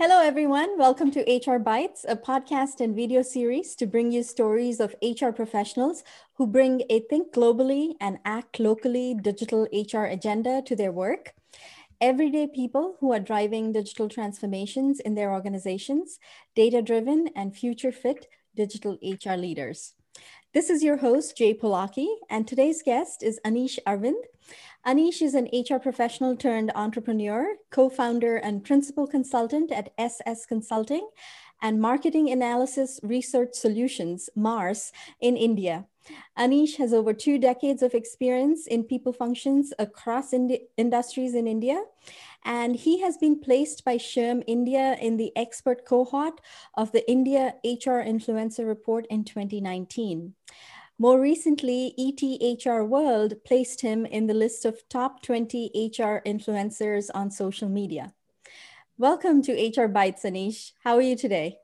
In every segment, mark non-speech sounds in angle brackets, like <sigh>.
Hello, everyone. Welcome to HR Bites, a podcast and video series to bring you stories of HR professionals who bring a think globally and act locally digital HR agenda to their work. Everyday people who are driving digital transformations in their organizations, data driven and future fit digital HR leaders. This is your host, Jay Polaki, and today's guest is Anish Arvind. Anish is an HR professional turned entrepreneur, co founder, and principal consultant at SS Consulting and Marketing Analysis Research Solutions, MARS, in India. Anish has over two decades of experience in people functions across indi- industries in India, and he has been placed by SHRM India in the expert cohort of the India HR Influencer Report in 2019. More recently, ETHR World placed him in the list of top 20 HR influencers on social media. Welcome to HR Bites, Anish. How are you today?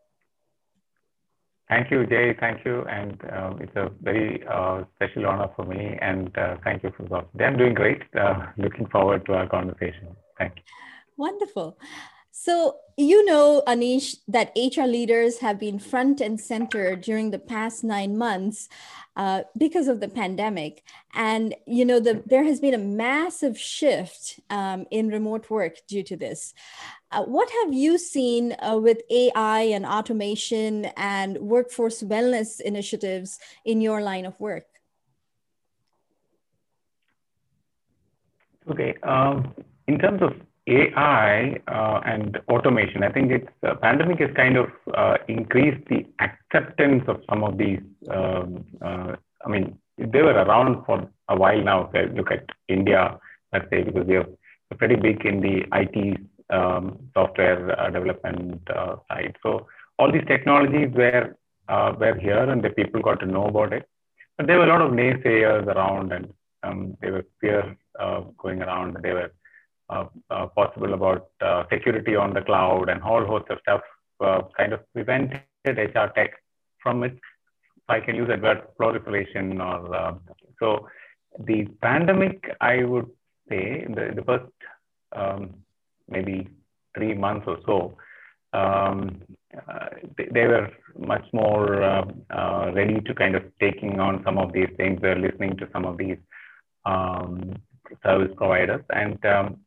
Thank you, Jay. Thank you. And uh, it's a very uh, special honor for me. And uh, thank you for the I'm doing great. Uh, looking forward to our conversation. Thank you. Wonderful. So, you know, Anish, that HR leaders have been front and center during the past nine months uh, because of the pandemic. And, you know, the, there has been a massive shift um, in remote work due to this. Uh, what have you seen uh, with AI and automation and workforce wellness initiatives in your line of work? Okay. Um, in terms of AI uh, and automation, I think it's uh, pandemic has kind of uh, increased the acceptance of some of these. Um, uh, I mean, they were around for a while now. If I look at India, let's say, because we are pretty big in the IT um, software uh, development uh, side. So all these technologies were were here, and the people got to know about it. But there were a lot of naysayers around, and um, there were fears going around. They were possible about uh, security on the cloud and whole host of stuff kind of prevented HR tech from it. I can use that word proliferation or so. The pandemic, I would say, the, the first um, maybe three months or so, um, uh, they, they, were much more uh, uh, ready to kind of taking on some of these things. They're listening to some of these um, service providers, and um,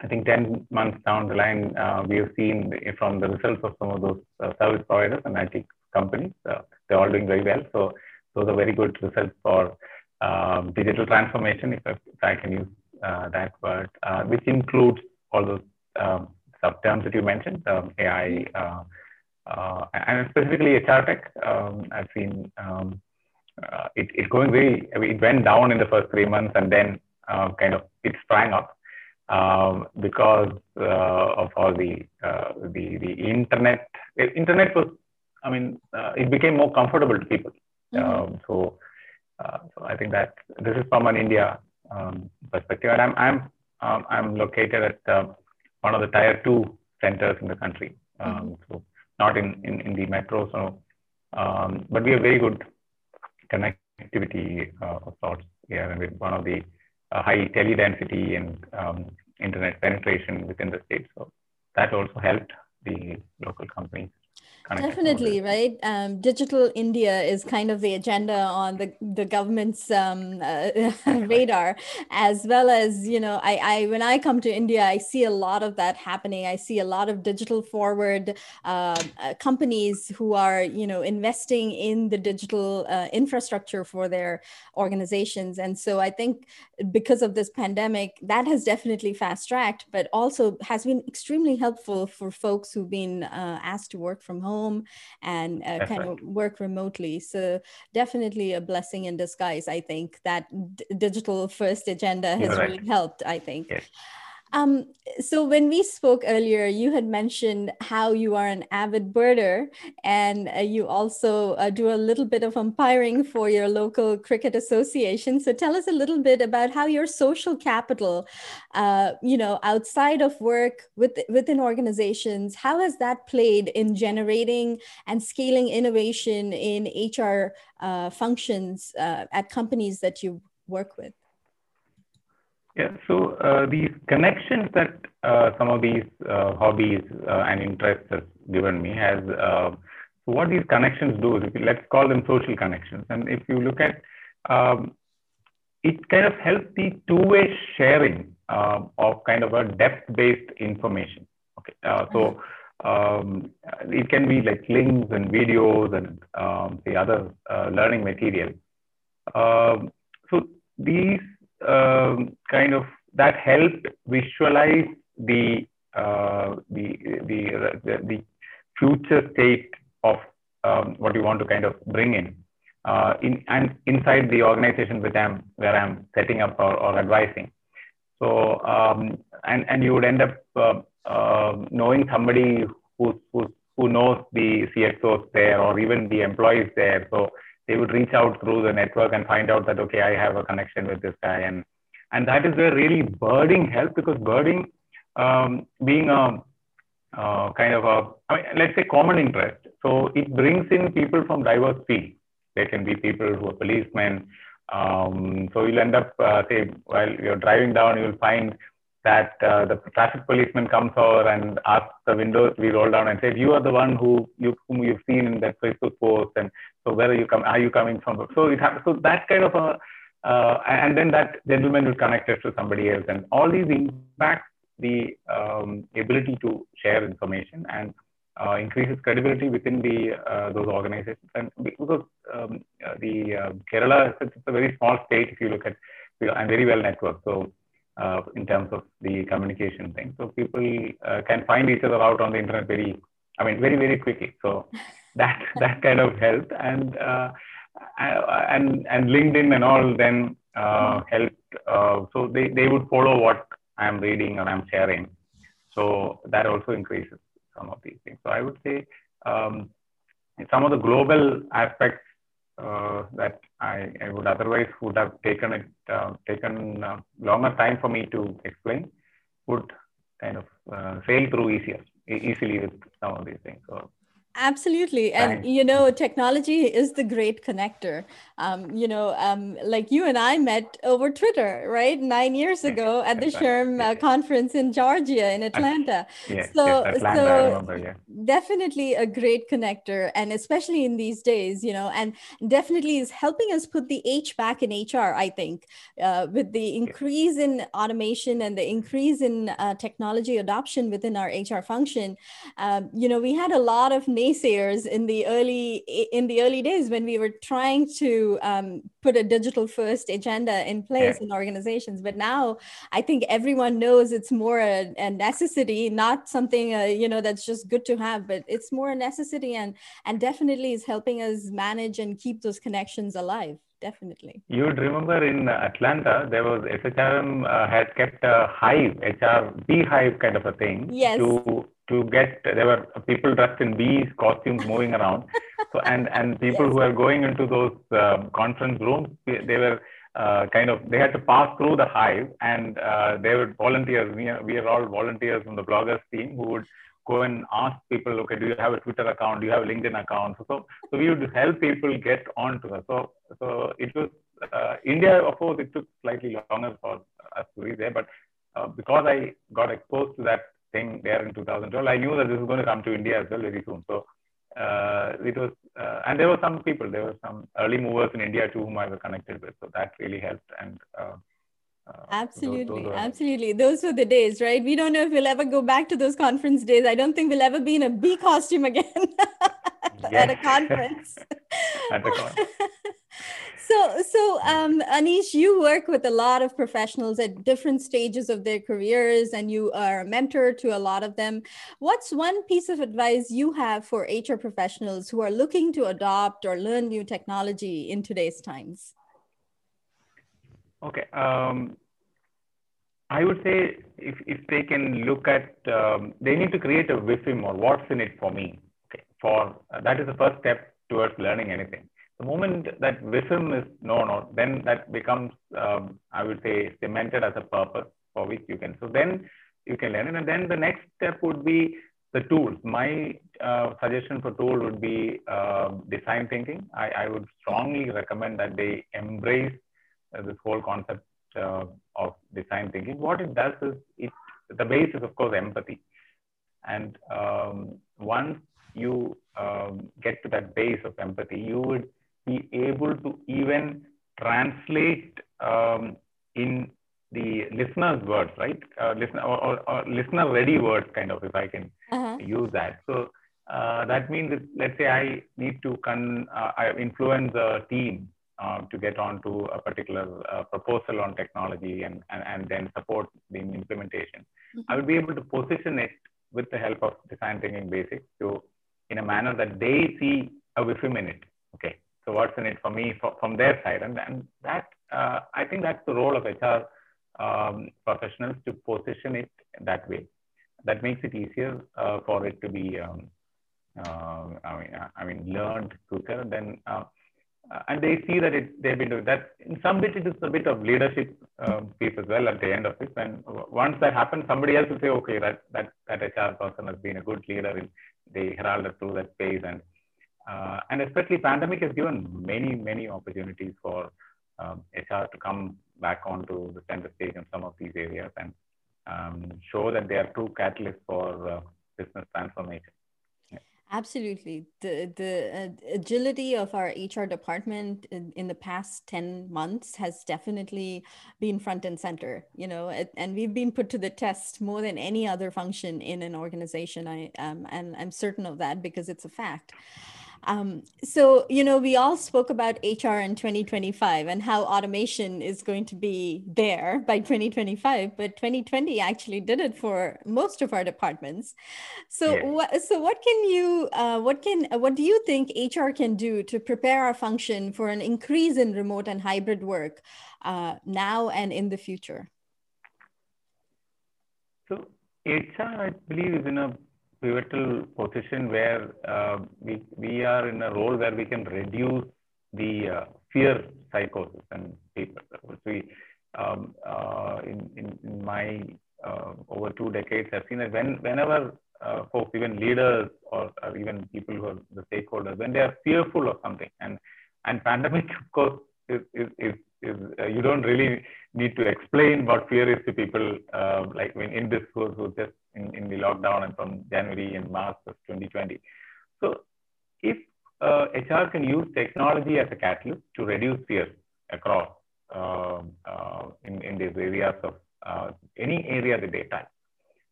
I think 10 months down the line, uh, we have seen from the results of some of those uh, service providers and IT companies, uh, they're all doing very well. So those are very good results for um, digital transformation, if I, if I can use uh, that word, uh, which includes all those um, sub terms that you mentioned, um, AI, uh, and specifically HR tech. Um, I've seen um, it, it going very, I mean, it went down in the first three months and then kind of it sprang up um, because uh, of all the, uh, the the internet. Internet was, I mean, uh, it became more comfortable to people. Mm-hmm. Um, so, uh, so I think that this is from an India um, perspective, and I'm I'm um, I'm located at uh, one of the tier two centers in the country. Um, mm-hmm. So not in, in, in the metro, so um, but we have very good connectivity uh, of sorts here, and with one of the high tele-density and um, internet penetration within the state. So that also helped the local companies Definitely, right? Um, Digital India is kind of the agenda on the, the government's um, uh, <laughs> radar, as well as, you know, I, I when I come to India, I see a lot of that happening. I see a lot of digital forward uh, uh, companies who are, you know, investing in the digital uh, infrastructure for their organizations. And so I think because of this pandemic, that has definitely fast tracked, but also has been extremely helpful for folks who've been uh, asked to work from home home and uh, kind right. of work remotely. So definitely a blessing in disguise. I think that d- digital first agenda has right. really helped. I think. Yes. Um, so when we spoke earlier, you had mentioned how you are an avid birder, and uh, you also uh, do a little bit of umpiring for your local cricket association. So tell us a little bit about how your social capital, uh, you know, outside of work with, within organizations, how has that played in generating and scaling innovation in HR uh, functions uh, at companies that you work with? Yeah, so uh, these connections that uh, some of these uh, hobbies uh, and interests has given me has, uh, so what these connections do is, let's call them social connections. And if you look at, um, it kind of helps the two-way sharing uh, of kind of a depth-based information. Okay, so um, it can be like links and videos and um, the other learning material. Um, so these um, kind of that helped visualize the, uh, the, the, the, the, future state of um, what you want to kind of bring in. Uh, in and inside the organization which I'm where I'm setting up or, or advising. So um, and and you would end up uh, uh, knowing somebody who who who knows the CXOs there or even the employees there. So they would reach out through the network and find out that okay, I have a connection with this guy. And and that is where really birding helps because birding um, being a uh, kind of a I mean, let's say common interest. So it brings in people from diverse fields. There can be people who are policemen um, so you'll end up uh, say while you're driving down you'll find that uh, the traffic policeman comes over and asks the windows to be rolled down and says, "You are the one who you whom you've seen in that Facebook post, and so where are you come? Are you coming from?" So it happens. So that kind of a uh, and then that gentleman will connect us to somebody else. And all these impact the um, ability to share information and uh, increases credibility within the uh, those organizations. And because um, uh, the uh, Kerala it's a very small state, if you look at, and very well networked. So uh, in terms of the communication thing, so people can find each other out on the internet very, I mean, very very quickly. So <laughs> that that kind of helped and uh, and and LinkedIn and all then uh, helped. Uh, so they, they would follow what I'm reading or I'm sharing. So that also increases some of these things. So I would say um, some of the global aspects uh, that I, I, would otherwise would have taken it uh, taken uh, longer time for me to explain would kind of sail through easier easily with some of these things. So Absolutely. And, you know, technology is the great connector. Um, you know, um, like you and I met over Twitter, right? Nine years ago at the SHRM uh, conference in Georgia, in Atlanta. Yes, so, yes, Atlanta, so remember, yeah. definitely a great connector. And especially in these days, you know, and definitely is helping us put the H back in HR, I think, uh, with the increase in automation and the increase in uh, technology adoption within our HR function. Um, you know, we had a lot of naysayers in the early in the early days when we were trying to um, put a digital first agenda in place yeah. in organizations but now i think everyone knows it's more a, a necessity not something uh, you know that's just good to have but it's more a necessity and and definitely is helping us manage and keep those connections alive definitely. You would remember in Atlanta, there was SHRM uh, had kept a hive, HR beehive kind of a thing yes. to to get there were people dressed in bees costumes moving around <laughs> so and and people yes. who were going into those uh, conference rooms they were uh, kind of they had to pass through the hive and uh, they would volunteers we are, we are all volunteers from the bloggers team who would go and ask people okay do you have a twitter account do you have a linkedin account so so, so we would help people get onto that so so it was uh, india of course it took slightly longer for us to be there but uh, because i got exposed to that thing there in 2012. I knew that this was going to come to India as well very soon. So uh, it was, uh, and there were some people, there were some early movers in India to whom I was connected with. So that really helped. And uh, uh absolutely, those, those absolutely. Those were the days, right? We don't know if we'll ever go back to those conference days. I don't think we'll ever be in a bee costume again <laughs> <laughs> at a conference. <laughs> at a conference. <laughs> So, so um, Anish, you work with a lot of professionals at different stages of their careers, and you are a mentor to a lot of them. What's one piece of advice you have for HR professionals who are looking to adopt or learn new technology in today's times? Okay. Um, I would say if, if they can look at, um, they need to create a WIFM or what's in it for me. For uh, that is the first step towards learning anything the moment that WIFM is known, then that becomes, um, I would say, cemented as a purpose for which you can. So then you can learn it. And then the next step would be the tools. My uh, suggestion for tool would be uh, design thinking. I, I, would strongly recommend that they embrace uh, this whole concept uh, of design thinking. What it does is it the base is of course empathy, and um, once you um, get to that base of empathy, you would be able to even translate um, in the listener's words, right? Uh, listener or, or, or, listener ready words, kind of, if I can uh-huh. use that. So uh, that means, if, let's say I need to con- uh, I influence a team uh, to get onto a particular uh, proposal on technology and, and, and then support the implementation. Mm-hmm. I would be able to position it with the help of design thinking basics to in a manner that they see a WIFM in it. Okay, so what's in it for me for, from their side, and, and that uh, I think that's the role of HR um, professionals to position it that way. That makes it easier uh, for it to be, um, uh, I mean, I mean, learned quicker. Then, uh, uh, and they see that it, they've been doing that. In some bit, it is a bit of leadership um, piece as well at the end of it. And once that happens, somebody else will say, okay, that that that HR person has been a good leader. In, they heralded through that phase, and uh, and especially pandemic has given many many opportunities for um, HR to come back onto the center stage in some of these areas and um, show that they are true catalysts for uh, business transformation. Absolutely. The the uh, agility of our HR department in, in, the past 10 months has definitely been front and center, you know, and we've been put to the test more than any other function in an organization. I um, and I'm certain of that because it's a fact. Um, so, you know, we all spoke about HR in 2025 and how automation is going to be there by 2025, but 2020 actually did it for most of our departments. So, yeah. what, so what can you, uh, what can, what do you think HR can do to prepare our function for an increase in remote and hybrid work uh, now and in the future? So, HR, I believe, is in a pivotal position where uh, we, we are in a role where we can reduce the uh, fear psychosis and people. We, um, uh, in, in, in, my uh, over two decades, I've seen that when, whenever uh, folks, even leaders or, or, even people who are the stakeholders, when they are fearful of something, and and pandemic, <laughs> of course, is, is, is is uh, you don't really need to explain what fear is to people uh, like when in this course, who just in, in the lockdown and from January and March of 2020. So if uh, HR can use technology as a catalyst to reduce fear across um, uh, in, in these areas of uh, any area that they touch.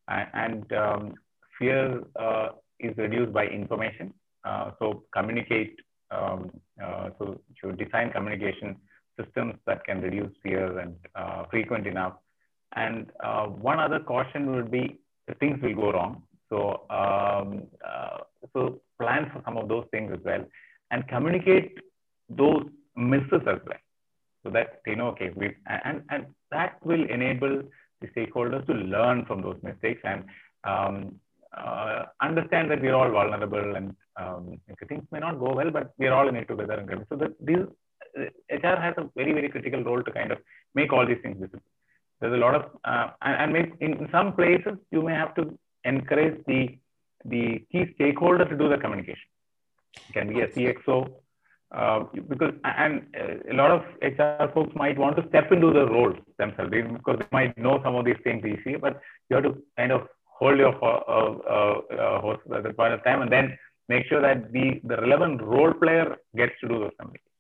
And, and um, fear uh, is reduced by information. so communicate, um, so to design communication systems that can reduce fear and uh, frequent enough. And uh, one other caution would be things will go wrong. So, um, uh, so plan for some of those things as well, and communicate those misses as well, so that they know okay, we and and that will enable the stakeholders to learn from those mistakes and um, uh, understand that we're all vulnerable and um, things may not go well, but we're all in it together. And so that these HR has a very, very critical role to kind of make all these things visible. There's a lot of, uh, and, and in some places, you may have to encourage the, the key stakeholder to do the communication. It can be a CXO, uh, because, and uh, a lot of HR folks might want to step into the roles themselves because they might know some of these things easier, but you have to kind of hold your uh, uh, uh, horse at the point of time and then make sure that the, the relevant role player gets to do those communications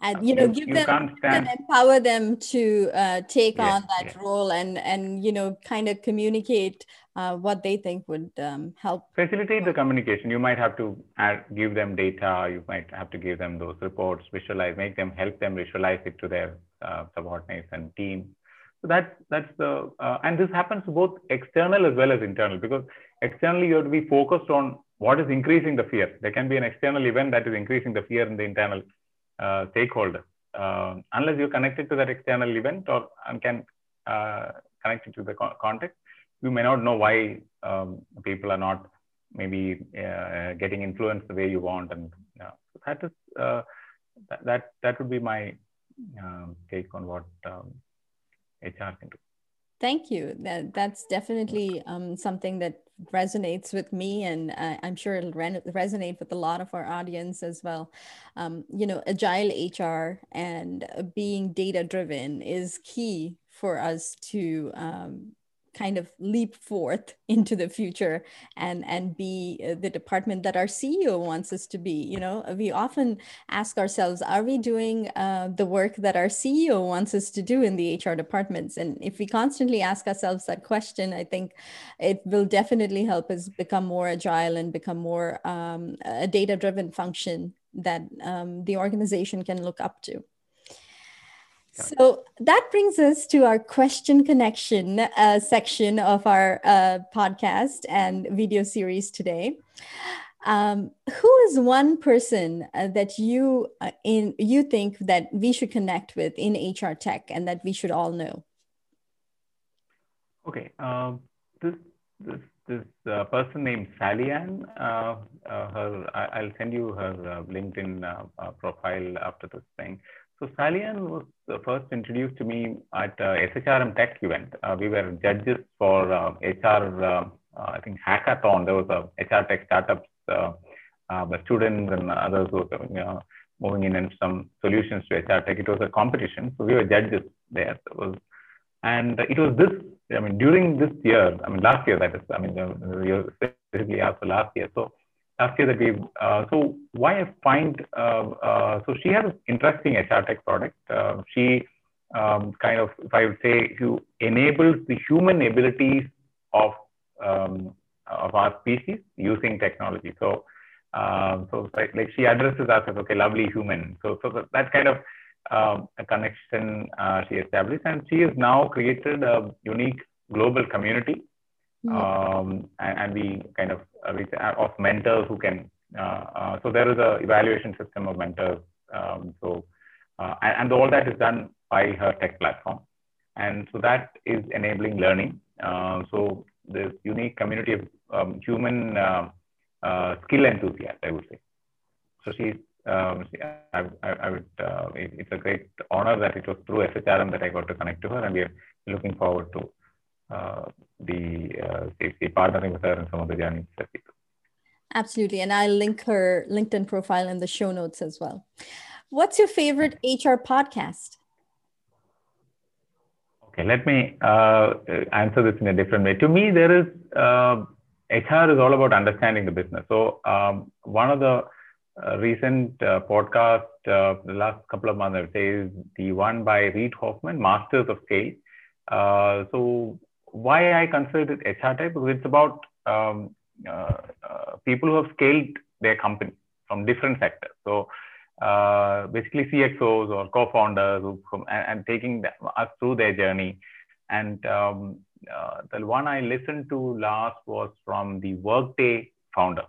and you know you, give you them and empower them to uh, take yeah, on that yeah. role and and you know kind of communicate uh, what they think would um, help. Facilitate the communication. You might have to add, give them data. You might have to give them those reports visualize make them help them visualize it to their uh, subordinates and team. So that's that's the uh, and this happens both external as well as internal because externally you have to be focused on what is increasing the fear. There can be an external event that is increasing the fear in the internal stakeholder. Uh, unless you're connected to that external event or can uh, connect it to the co- context, you may not know why um, people are not maybe uh, getting influenced the way you want. And uh, that is uh, that, that that would be my um, take on what um, HR can do. Thank you. That, that's definitely um, something that resonates with me, and uh, I'm sure it'll re- resonate with a lot of our audience as well. Um, you know, agile HR and being data driven is key for us to um, kind of leap forth <laughs> into the future and and be uh, the department that our ceo wants us to be you know? We often ask ourselves are we doing uh, the work that our ceo wants us to do in the hr departments? And if we constantly ask ourselves that question i think it will definitely help us become more agile and become more um, a data driven function that um, the organization can look up to so that brings us to our question connection uh, section of our uh, podcast and video series today. Um, who is one person uh, that you uh, in you think that we should connect with in HR tech and that we should all know? Okay, um, this this this uh, person named Sally Ann. Uh, her I, will send you her LinkedIn profile after this thing. So Sally Ann was first introduced to me at uh, SHRM Tech event. Uh, we were judges for uh, HR, uh, uh, I think hackathon. There was a HR Tech startups, uh, the students and others were moving in and some solutions to HR Tech. It was a competition, so we were judges there. It was, and it was this. I mean, during this year, I mean, last year that is. I mean, the year specifically after last year. So last year that we uh, so why I find uh, uh, so she has an interesting HR tech product. Uh, she um, kind of, if I would say, who enables the human abilities of um, of our species using technology. So um, so like, like, she addresses us as okay, lovely human. So so that kind of um, a connection uh, she established, and she has now created a unique global community. Um, and, and, we kind of uh, of mentors who can. Uh, uh, so there is a evaluation system of mentors. Um, so and, and, all that is done by her tech platform, and so that is enabling learning. So this unique community of um, human skill enthusiasts, I would say. So she's um, I, I, I, would, uh, it, it's a great honor that it was through SHRM that I got to connect to her, and we are looking forward to the uh, safety partnering with her in some of the journeys that we do. Absolutely. And I'll link her LinkedIn profile in the show notes as well. What's your favorite HR podcast? Okay, let me uh, answer this in a different way. To me, there is uh, HR is all about understanding the business. So, um, one of the uh, recent uh, podcast, uh, the last couple of months, I would say, is the one by Reid Hoffman, Masters of Scale. Uh, so, why I consider it HR type because it's about um, uh, uh, people who have scaled their company from different sectors. So uh, basically CXOs or co-founders who, and, and, taking us through their journey. And um, uh, the one I listened to last was from the Workday founder,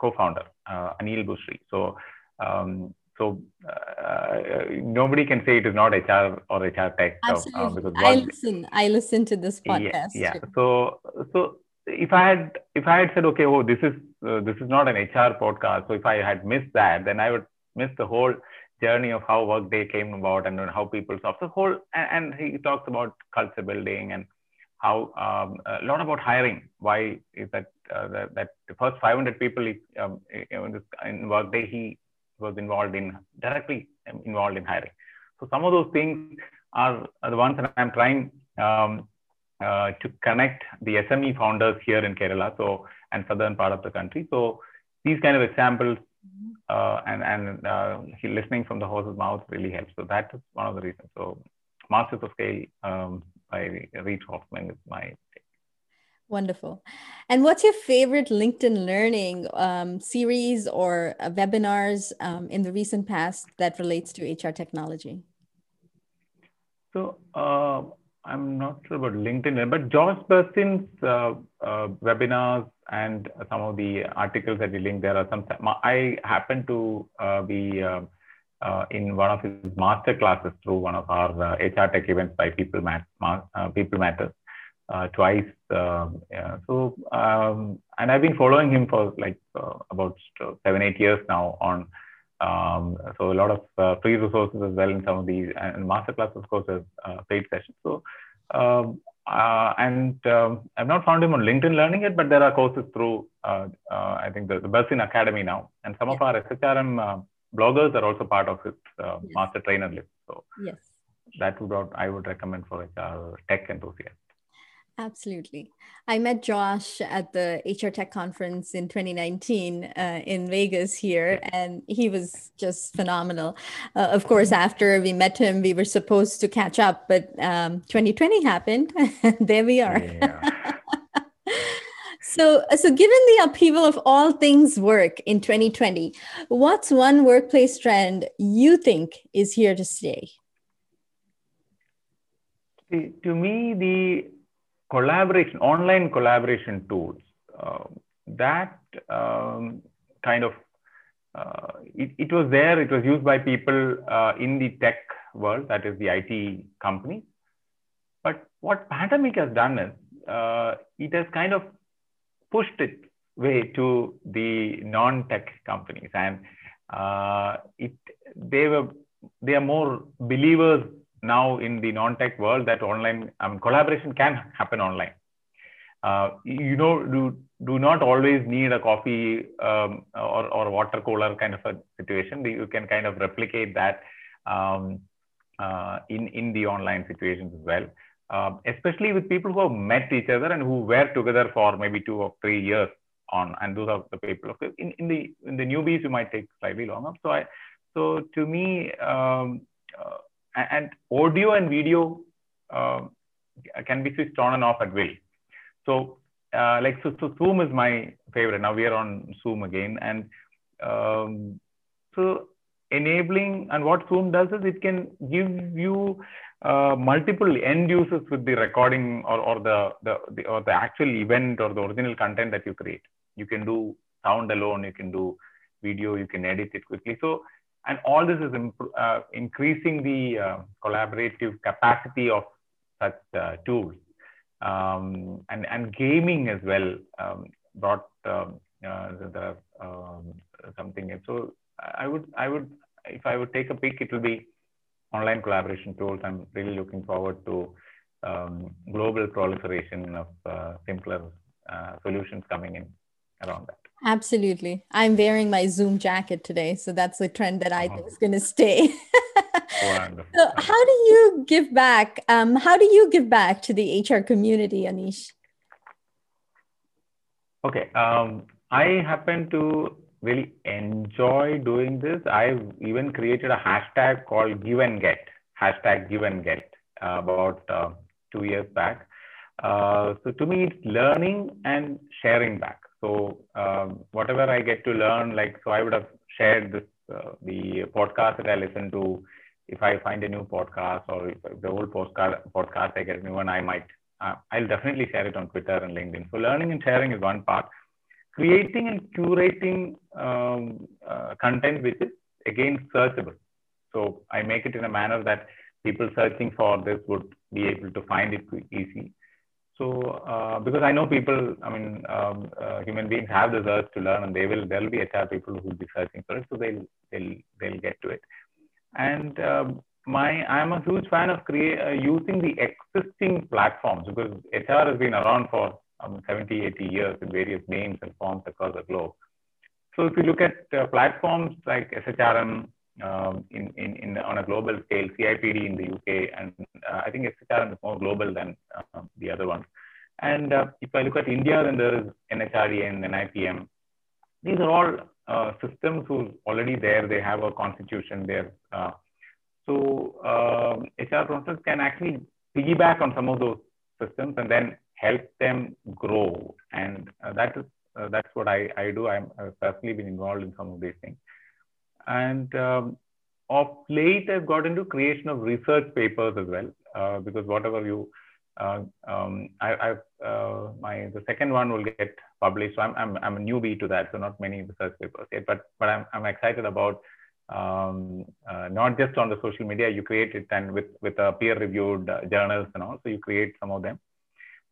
co-founder, uh, Aneel Bhusri. So um, so uh, nobody can say it is not HR or HR tech. Uh, Absolutely. Uh, because I listen. I listen to this podcast. Yeah. yeah. So so if I had if I had said okay, oh this is uh, this is not an HR podcast. So if I had missed that, then I would miss the whole journey of how Workday came about and how people solve the whole. And, and he talks about culture building and how um, a lot about hiring. Why is that uh, that, that the first 500 people um, in Workday he was involved in directly involved in hiring. So some of those things are, are the ones that I'm trying um, uh, to connect the SME founders here in Kerala, so and southern part of the country. So these kind of examples uh, and and uh, listening from the horse's mouth really helps. So that is one of the reasons. So Masters of Scale um, by Reid Hoffman is my Wonderful. And what's your favorite LinkedIn Learning um, series or uh, webinars um, in the recent past that relates to HR technology? So uh, I'm not sure about LinkedIn, but Josh Bersin's uh, uh, webinars and some of the articles that we link there are some. I happen to uh, be uh, in one of his master classes through one of our HR tech events by People, Mat- People Matters uh, twice. Uh, yeah. So, um, and I've been following him for like uh, about seven, eight years now on. Um, so a lot of uh, free resources as well in some of these and masterclass, of course, is uh, paid sessions. So um, uh, and um, I've not found him on LinkedIn Learning yet, but there are courses through, uh, uh, I think, the, the Bersin Academy now. And some of our SHRM uh, bloggers are also part of his uh, yes. master trainer list. So yes. that would I would recommend for HR tech enthusiasts. Absolutely. I met Josh at the HR Tech conference in 2019 uh, in Vegas here, and he was just phenomenal. Uh, of course, after we met him, we were supposed to catch up, but um, 2020 happened, and <laughs> there we are. Yeah. <laughs> so, so given the upheaval of all things work in 2020, what's one workplace trend you think is here to stay? To me, the collaboration, online collaboration tools, uh, that um, kind of uh, it, it was there. It was used by people uh, in the tech world, that is the IT company. But what pandemic has done is uh, it has kind of pushed it way to the non-tech companies, and uh, it they were they are more believers now in the non-tech world that online collaboration can happen online. Uh, you know, do, do not always need a coffee um, or, or water cooler kind of a situation. You can kind of replicate that um, uh, in, in the online situations as well. Uh, especially with people who have met each other and who were together for maybe two or three years on, and those are the people. Okay, in, in the in the newbies, you might take slightly longer. So I, so to me, um, uh, and audio and video uh, can be switched on and off at will. So, uh, like so, so, Zoom is my favorite. Now we are on Zoom again, and um, so enabling and what Zoom does is it can give you uh, multiple end users with the recording or, or the, the, the or the actual event or the original content that you create. You can do sound alone. You can do video. You can edit it quickly. So and all this is uh, increasing the uh, collaborative capacity of such uh, tools. Um, and, and gaming as well um, brought um, uh, the, um, something. In so I would, I would, if I would take a peek, it will be online collaboration tools. I'm really looking forward to um, global proliferation of uh, simpler solutions coming in around that. Absolutely. I'm wearing my Zoom jacket today. So that's a trend that I think is going to stay. <laughs> so, how do you give back? Um, how do you give back to the HR community, Anish? Okay. Um, I happen to really enjoy doing this. I've even created a hashtag called give and get, hashtag give and get, uh, about uh, two years back. Uh, so to me, it's learning and sharing back. So um, whatever I get to learn, like so, I would have shared this uh, the podcast that I listen to. If I find a new podcast or the old podcast, podcast I get a new one, I might uh, I'll definitely share it on Twitter and LinkedIn. So learning and sharing is one part. Creating and curating um, uh, content which is again searchable. So I make it in a manner that people searching for this would be able to find it easy. So, uh, because I know people, I mean, um, uh, human beings have this urge to learn, and they will. There will be HR people who will be searching for it, so they'll they'll they'll get to it. And um, my, I'm a huge fan of create, uh, using the existing platforms because HR has been around for um, 70, 80 years in various names and forms across the globe. So if you look at uh, platforms like SHRM, um, in, in, in, on a global scale, CIPD in the UK, and I think SHRM is more global than uh, the other ones. And uh, if I look at India, then there is NHRDA and NIPM. These are all uh, systems who already there. They have a constitution there. Uh, so HR um, professionals can actually piggyback on some of those systems and then help them grow. And uh, that is that's what I, I do. I'm, I've personally been involved in some of these things. And um, of late, I've got into creation of research papers as well, uh, because whatever you, uh, um, I, have uh, my the second one will get published. So I'm, I'm I'm a newbie to that, so not many research papers yet. But but I'm I'm excited about um, uh, not just on the social media. You create it and with with a peer reviewed uh, journals and all. So you create some of them.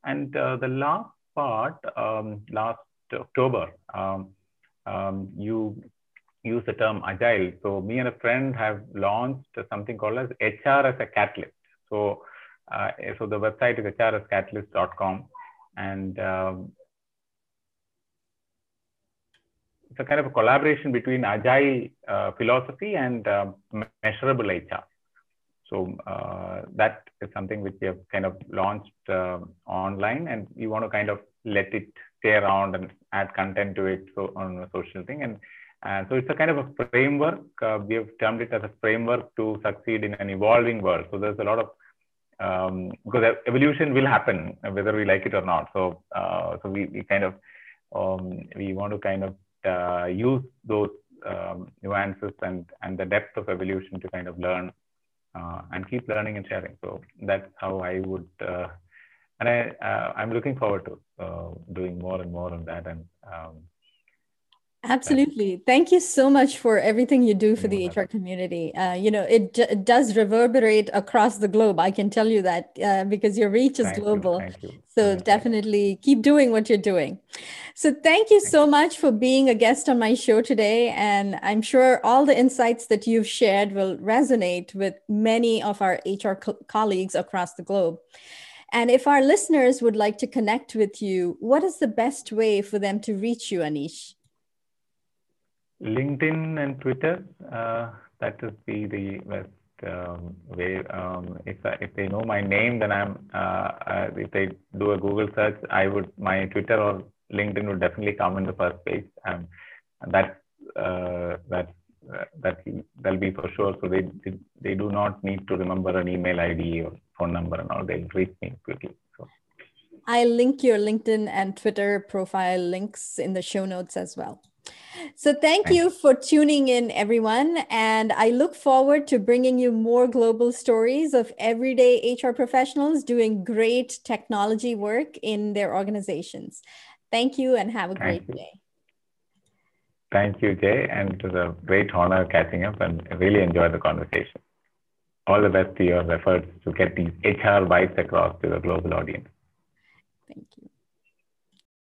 And uh, the last part, um, last October, um, um, you use the term agile. So me and a friend have launched something called as HR as a catalyst. So uh, so the website is hrscatalyst.com and um, it's a kind of a collaboration between agile uh, philosophy and um, measurable HR. So uh, that is something which we have kind of launched uh, online, and we want to kind of let it stay around and add content to it so on a social thing. And and so it's a kind of a framework. Uh, we have termed it as a framework to succeed in an evolving world. So there's a lot of um, because evolution will happen whether we like it or not. So uh, so we, we kind of um, we want to kind of uh, use those um, nuances and and the depth of evolution to kind of learn uh, and keep learning and sharing. So that's how I would. Uh, and I, uh, I'm looking forward to uh, doing more and more on that and um, Absolutely. Thank you so much for everything you do for the HR community. Uh, you know, it, it, does reverberate across the globe. I can tell you that uh, because your reach is thank global. You, you. So definitely keep doing what you're doing. So thank you so much for being a guest on my show today. And I'm sure all the insights that you've shared will resonate with many of our HR co- colleagues across the globe. And if our listeners would like to connect with you, what is the best way for them to reach you, Anish? LinkedIn and Twitter. Uh, that would be the best um, way. Um, if if they know my name, then I'm. Uh, if they do a Google search, I would my Twitter or LinkedIn would definitely come in the first page. Um, and that uh, that uh, that that'll be for sure. So they, they do not need to remember an email ID or phone number and all. They'll reach me quickly. So. I'll link your LinkedIn and Twitter profile links in the show notes as well. So, thank you for tuning in, everyone. And I look forward to bringing you more global stories of everyday HR professionals doing great technology work in their organizations. Thank you and have a great day. Thank you, Jay. And it was a great honor catching up and I really enjoyed the conversation. All the best to your efforts to get these HR bites across to the global audience. Thank you.